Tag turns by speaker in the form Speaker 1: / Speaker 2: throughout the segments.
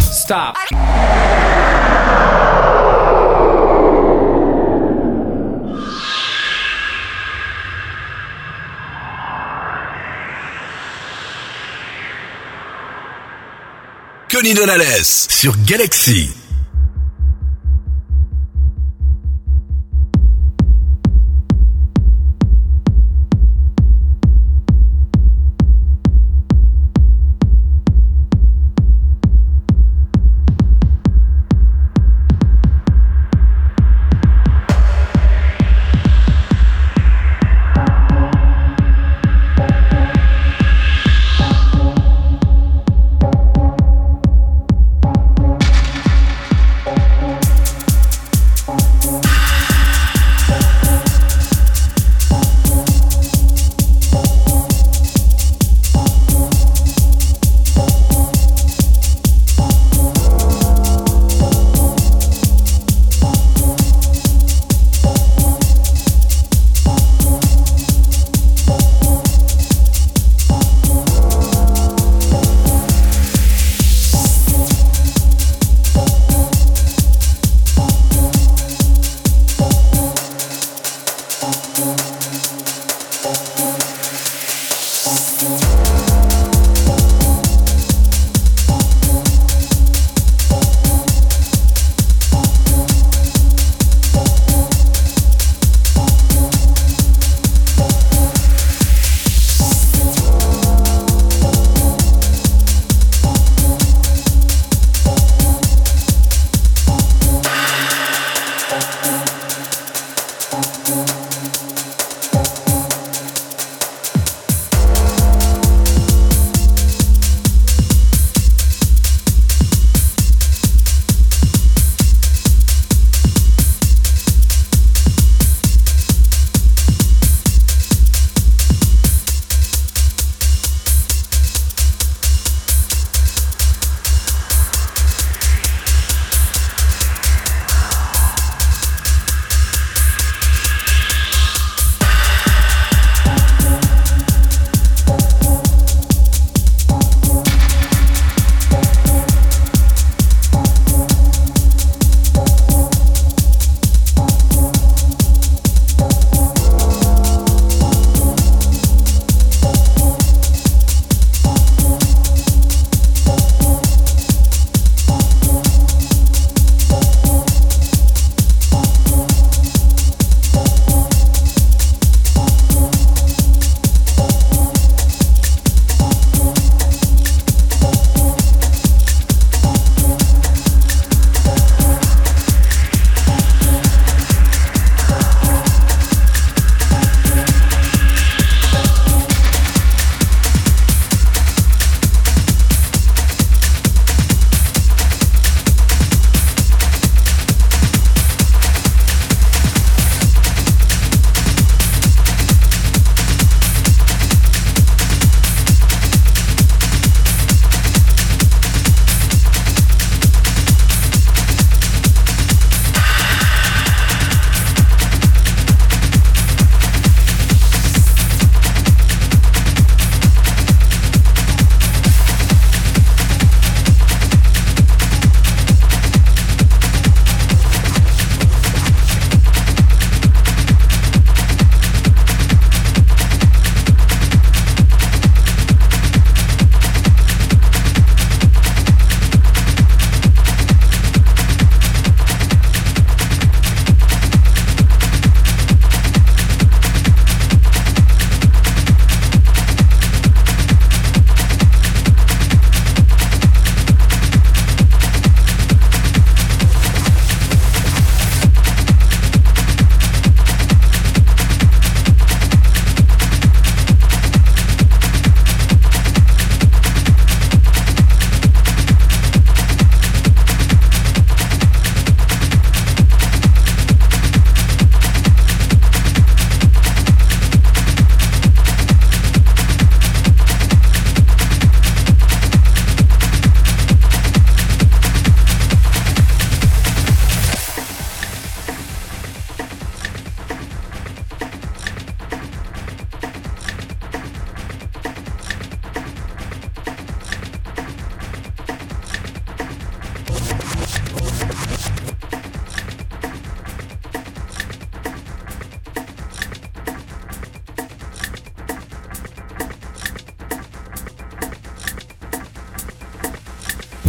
Speaker 1: Stop.
Speaker 2: Connie Donales sur Galaxy.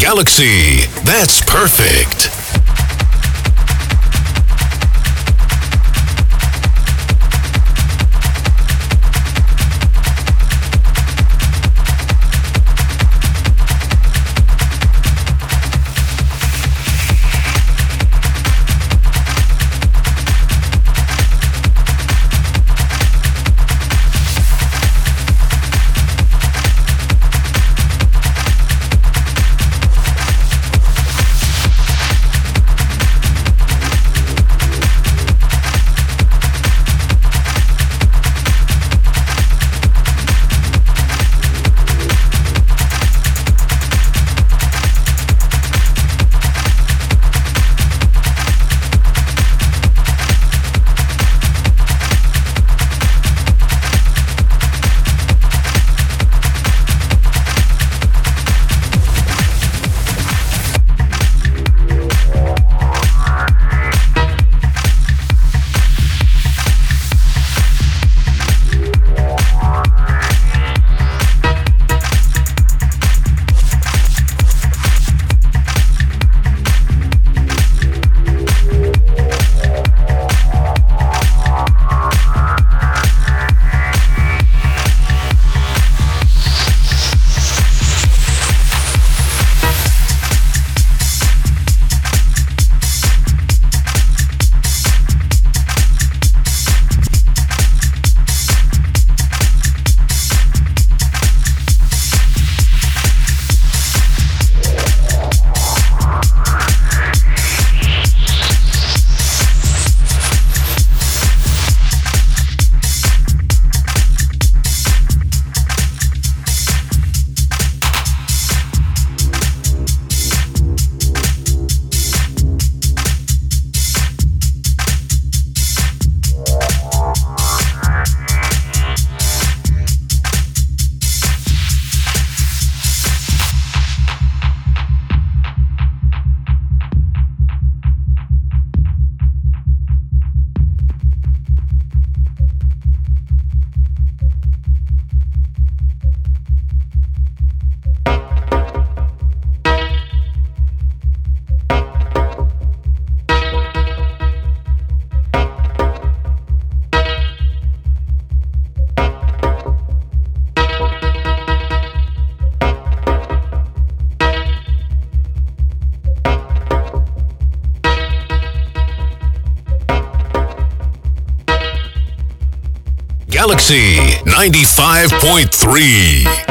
Speaker 3: Galaxy. That's perfect. Galaxy 95.3.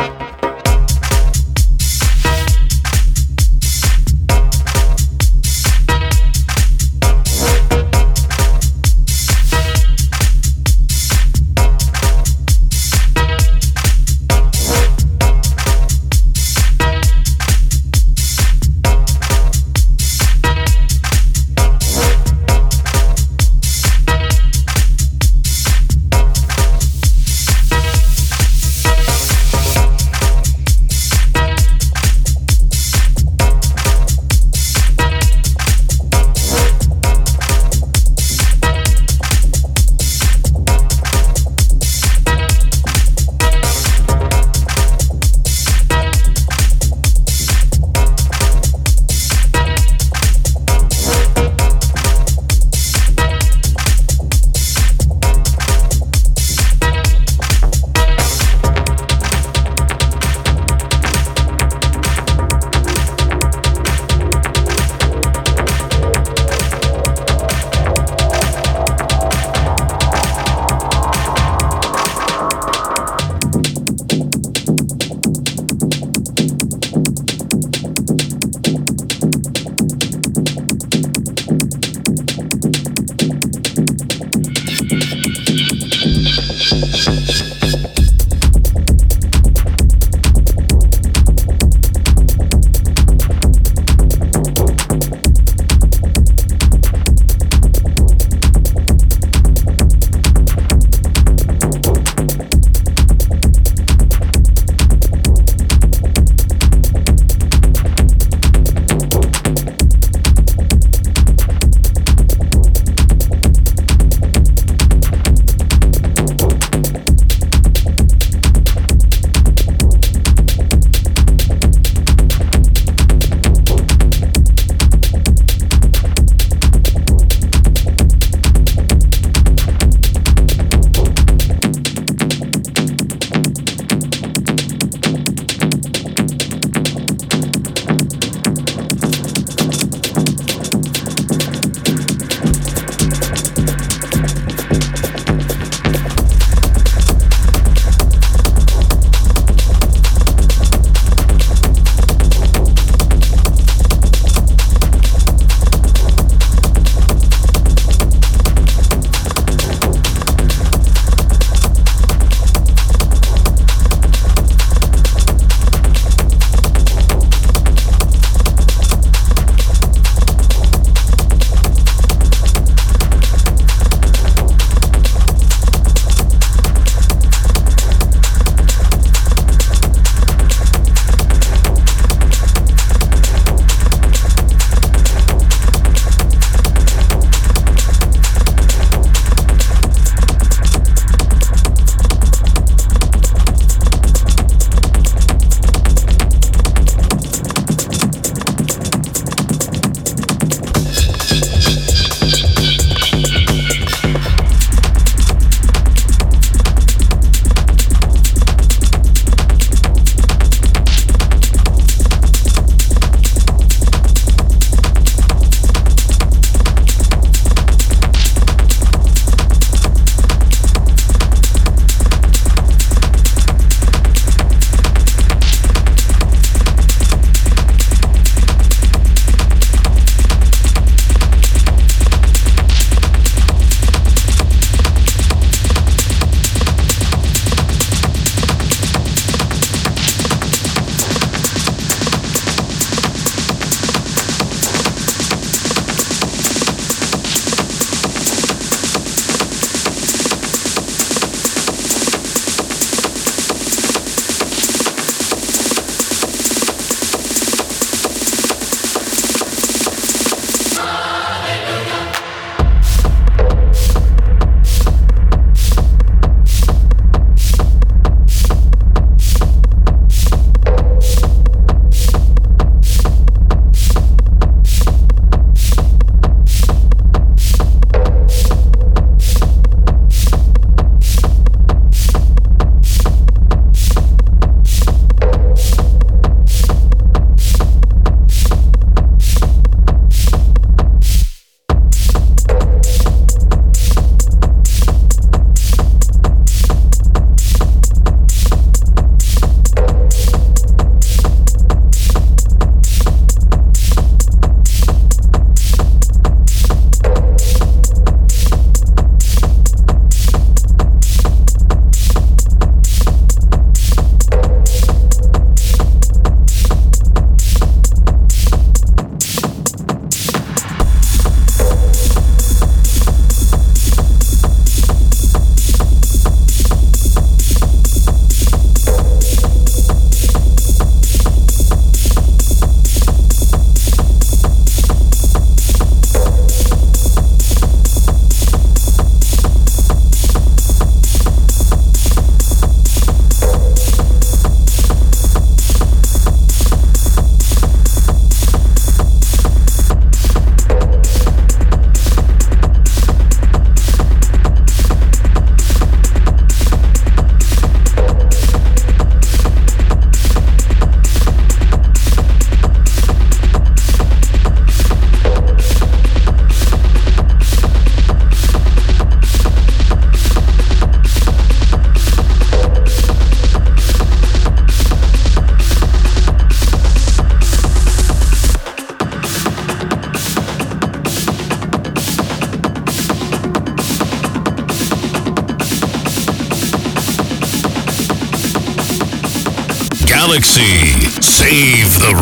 Speaker 3: Jesus.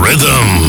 Speaker 3: Rhythm.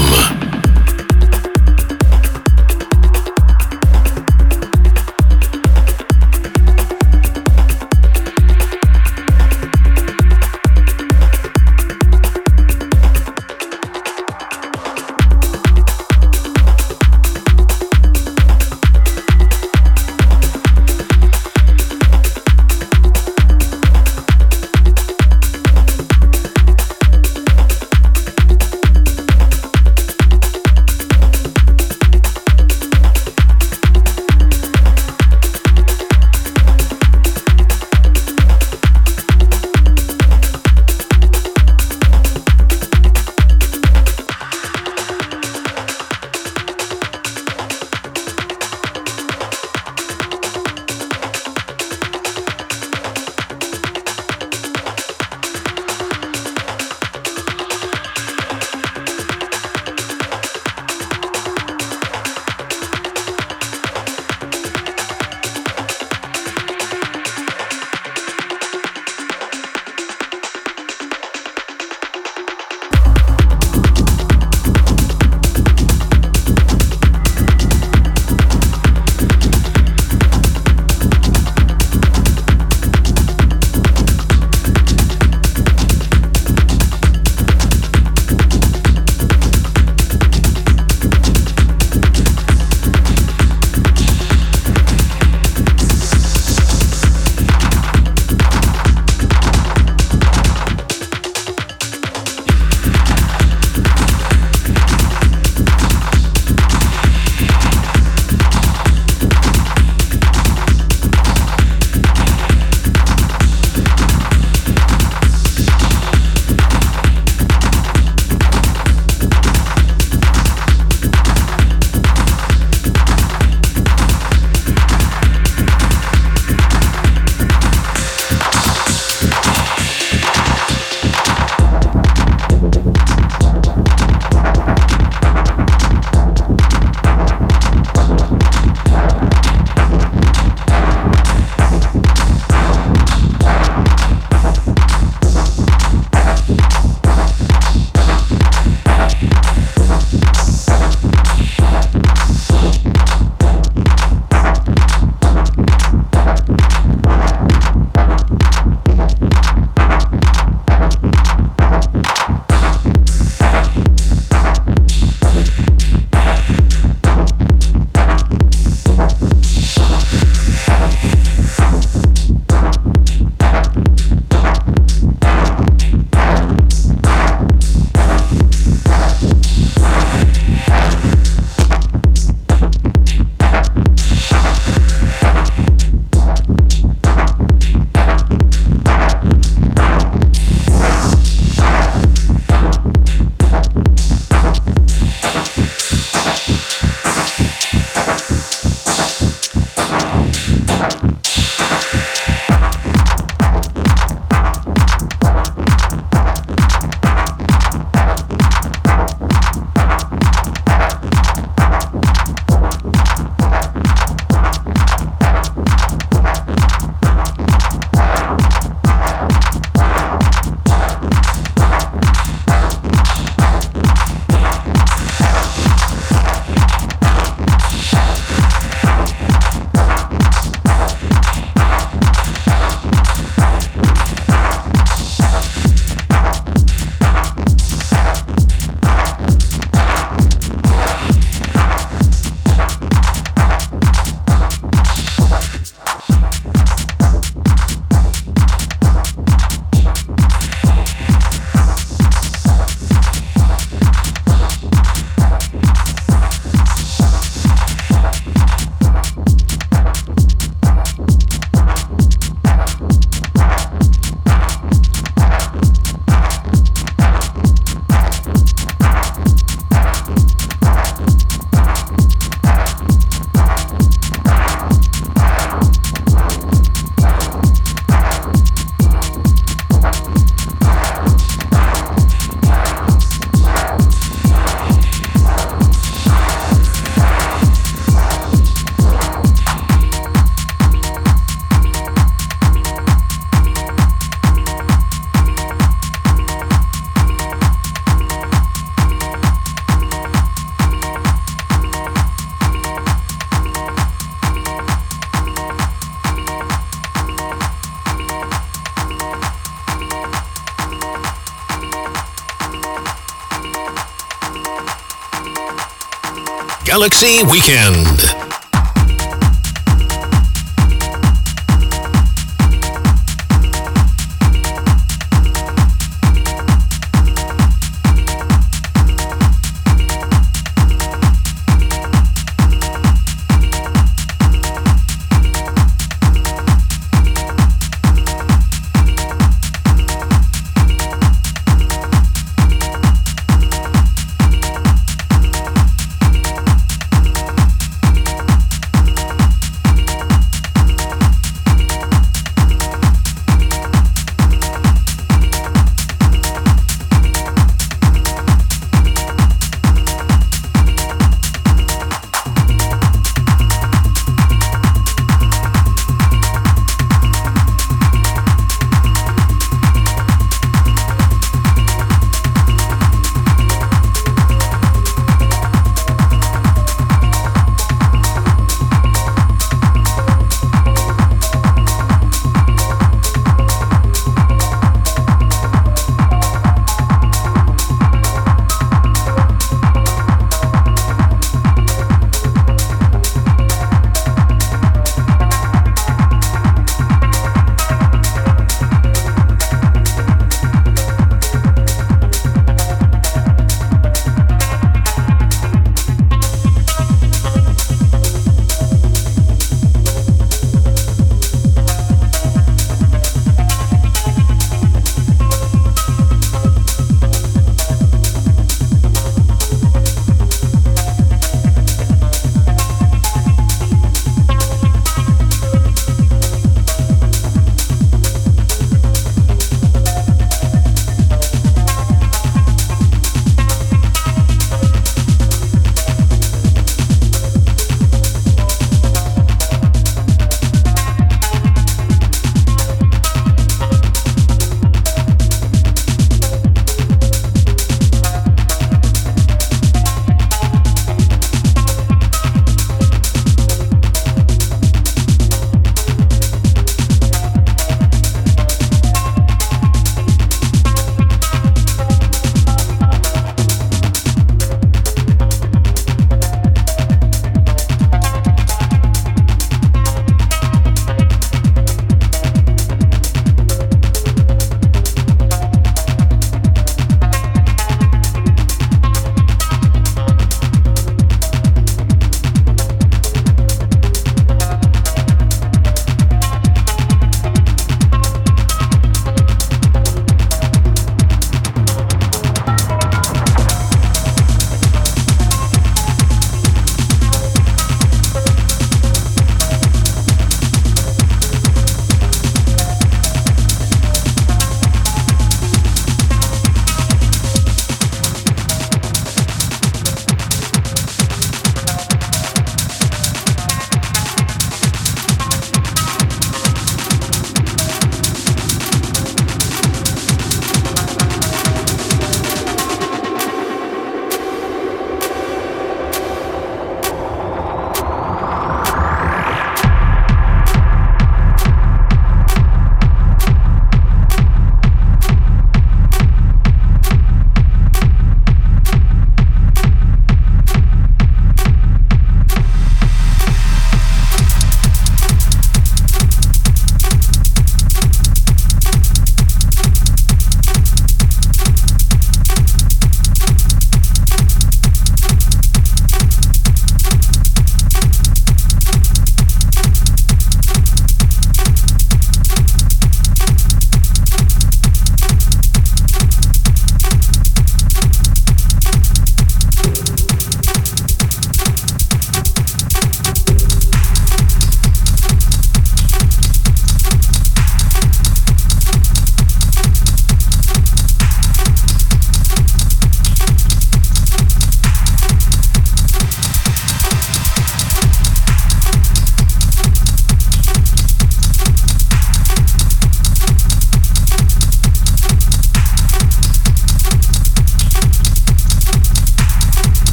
Speaker 3: Galaxy Weekend.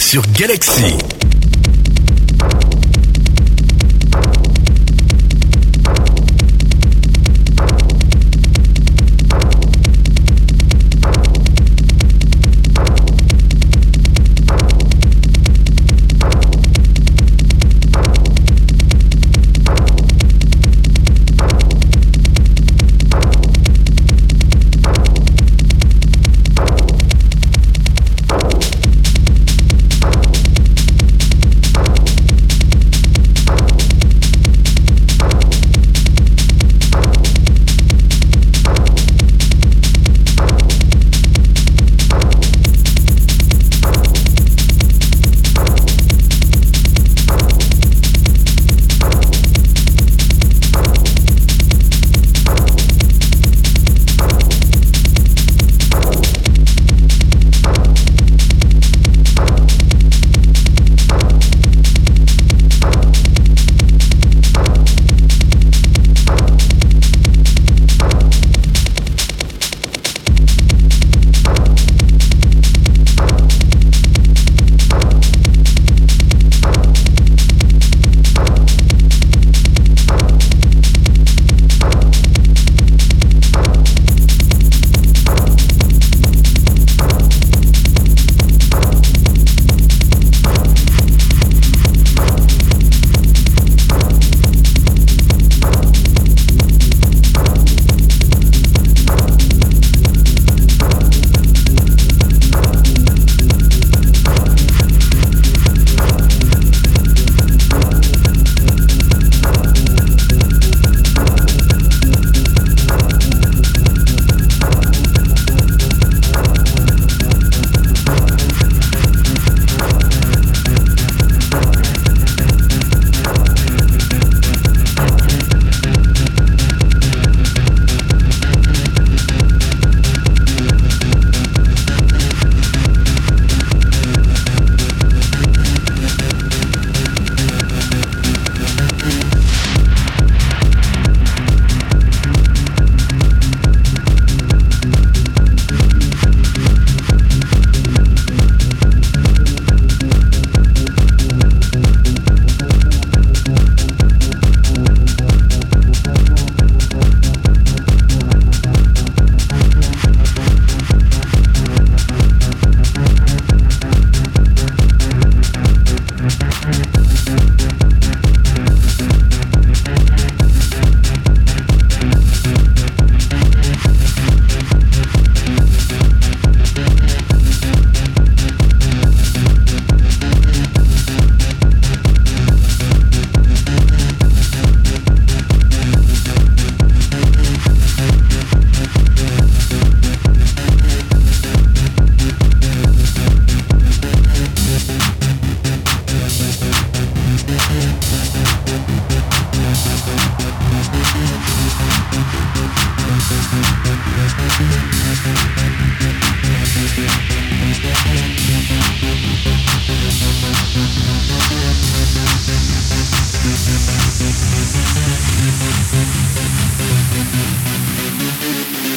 Speaker 2: Sur Galaxy.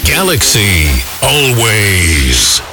Speaker 3: Galaxy. Always.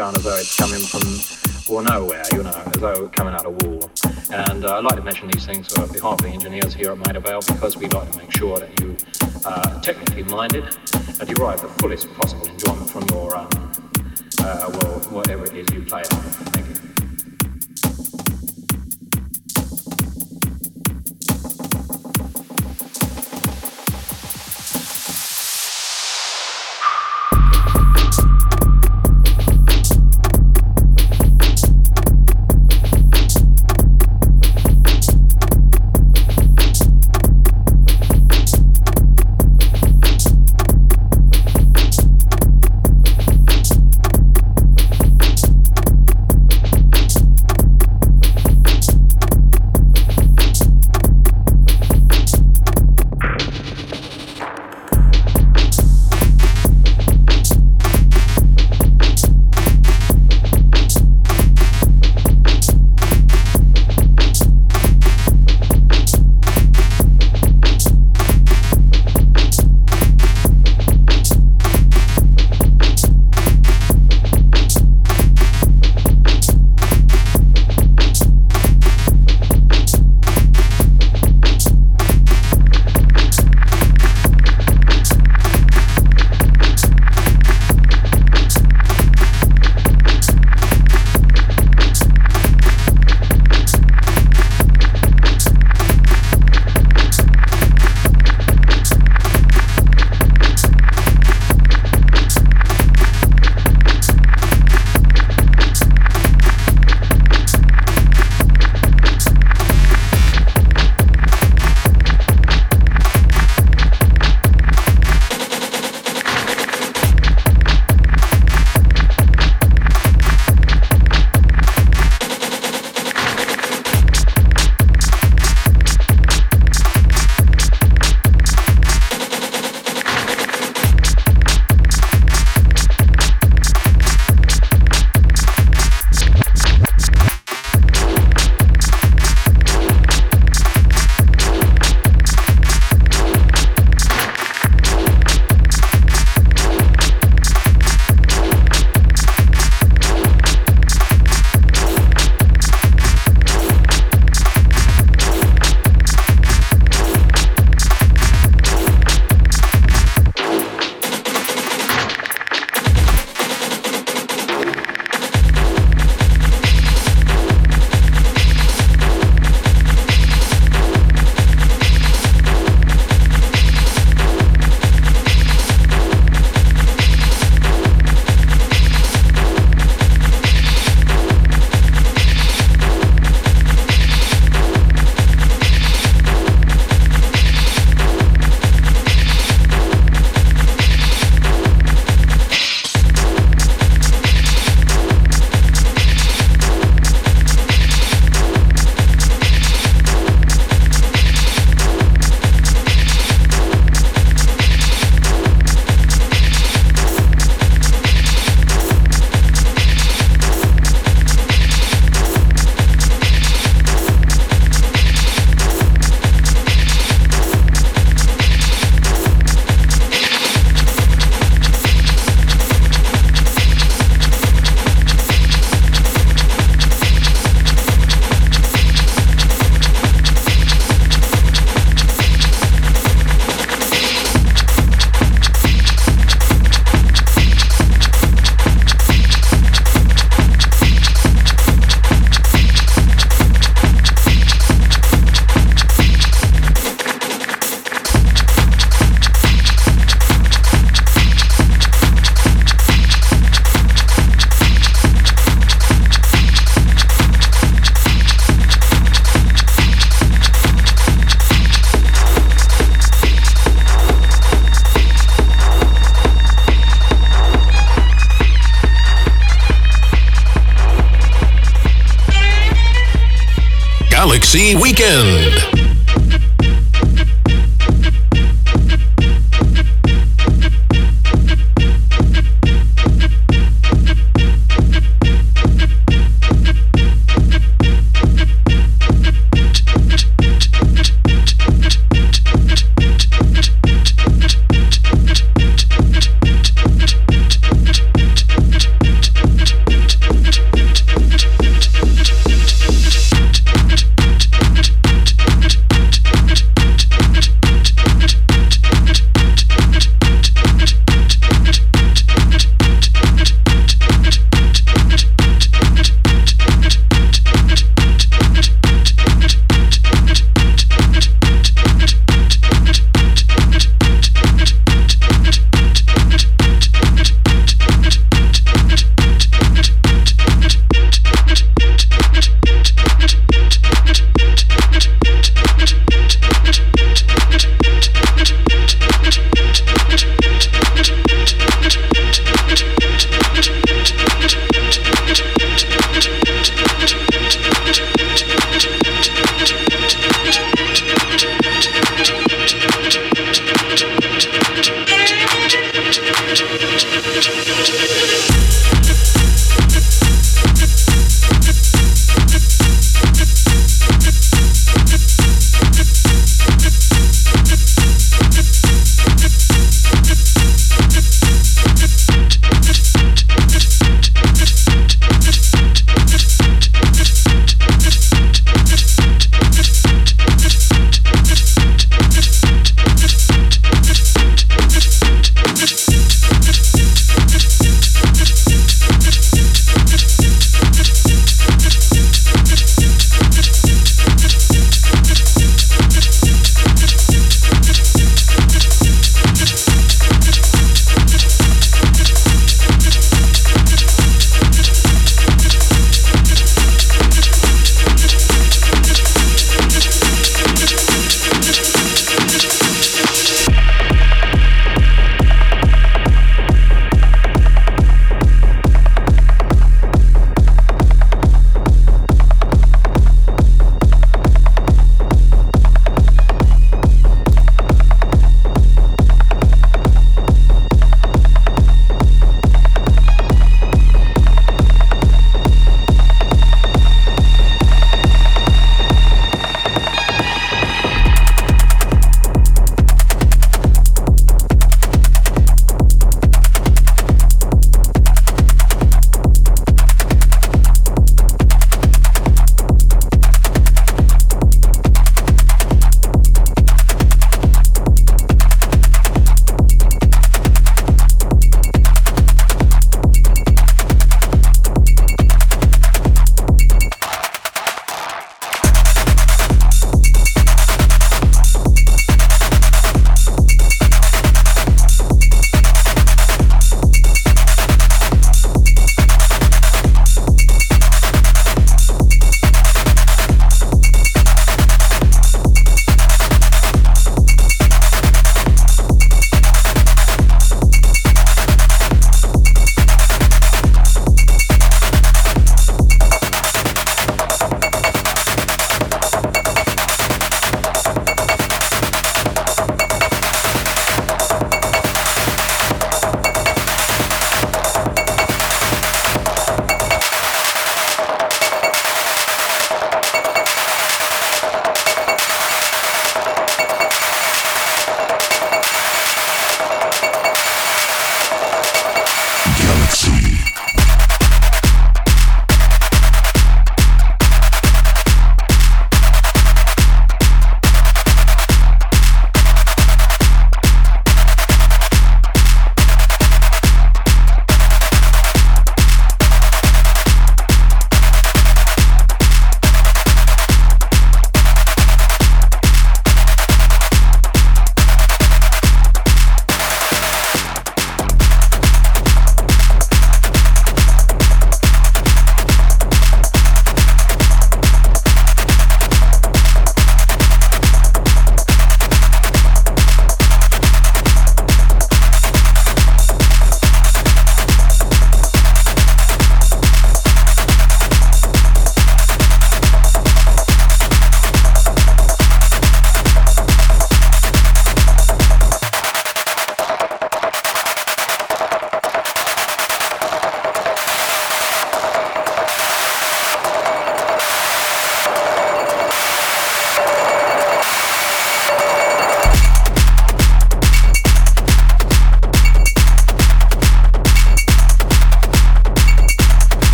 Speaker 4: Sound as though it's coming from well nowhere, you know, as though coming out of wall. And uh, I'd like to mention these things on behalf of the engineers here at Maida Vale because we'd like to make sure that you are uh, technically minded and derive the fullest possible enjoyment from your um, uh, well, whatever it is you play. Thank you.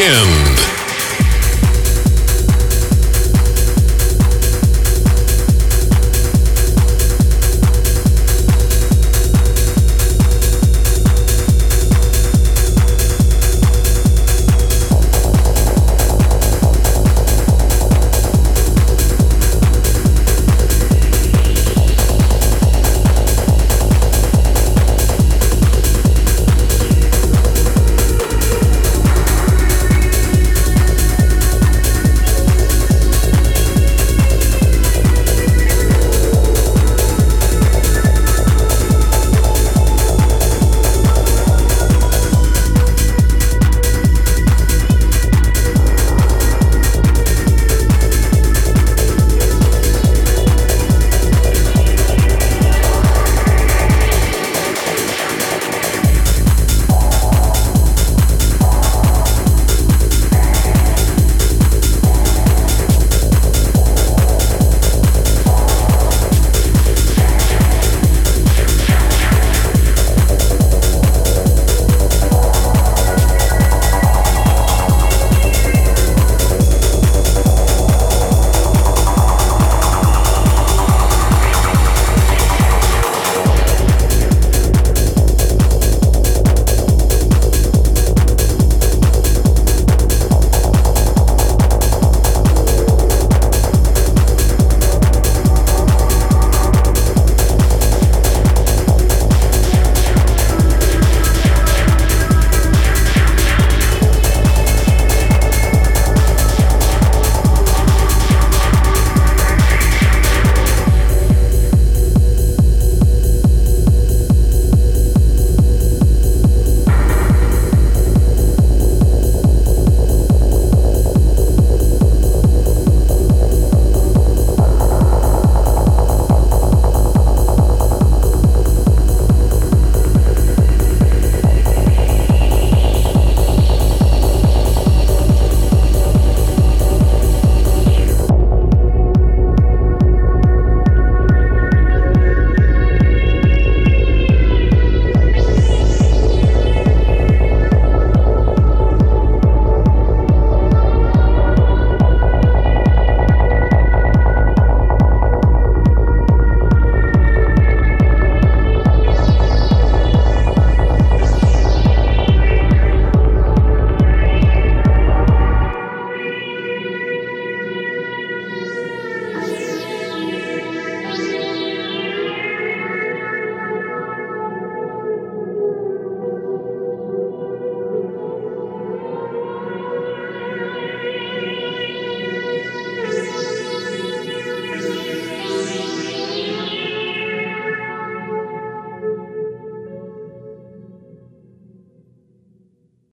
Speaker 3: Weekend.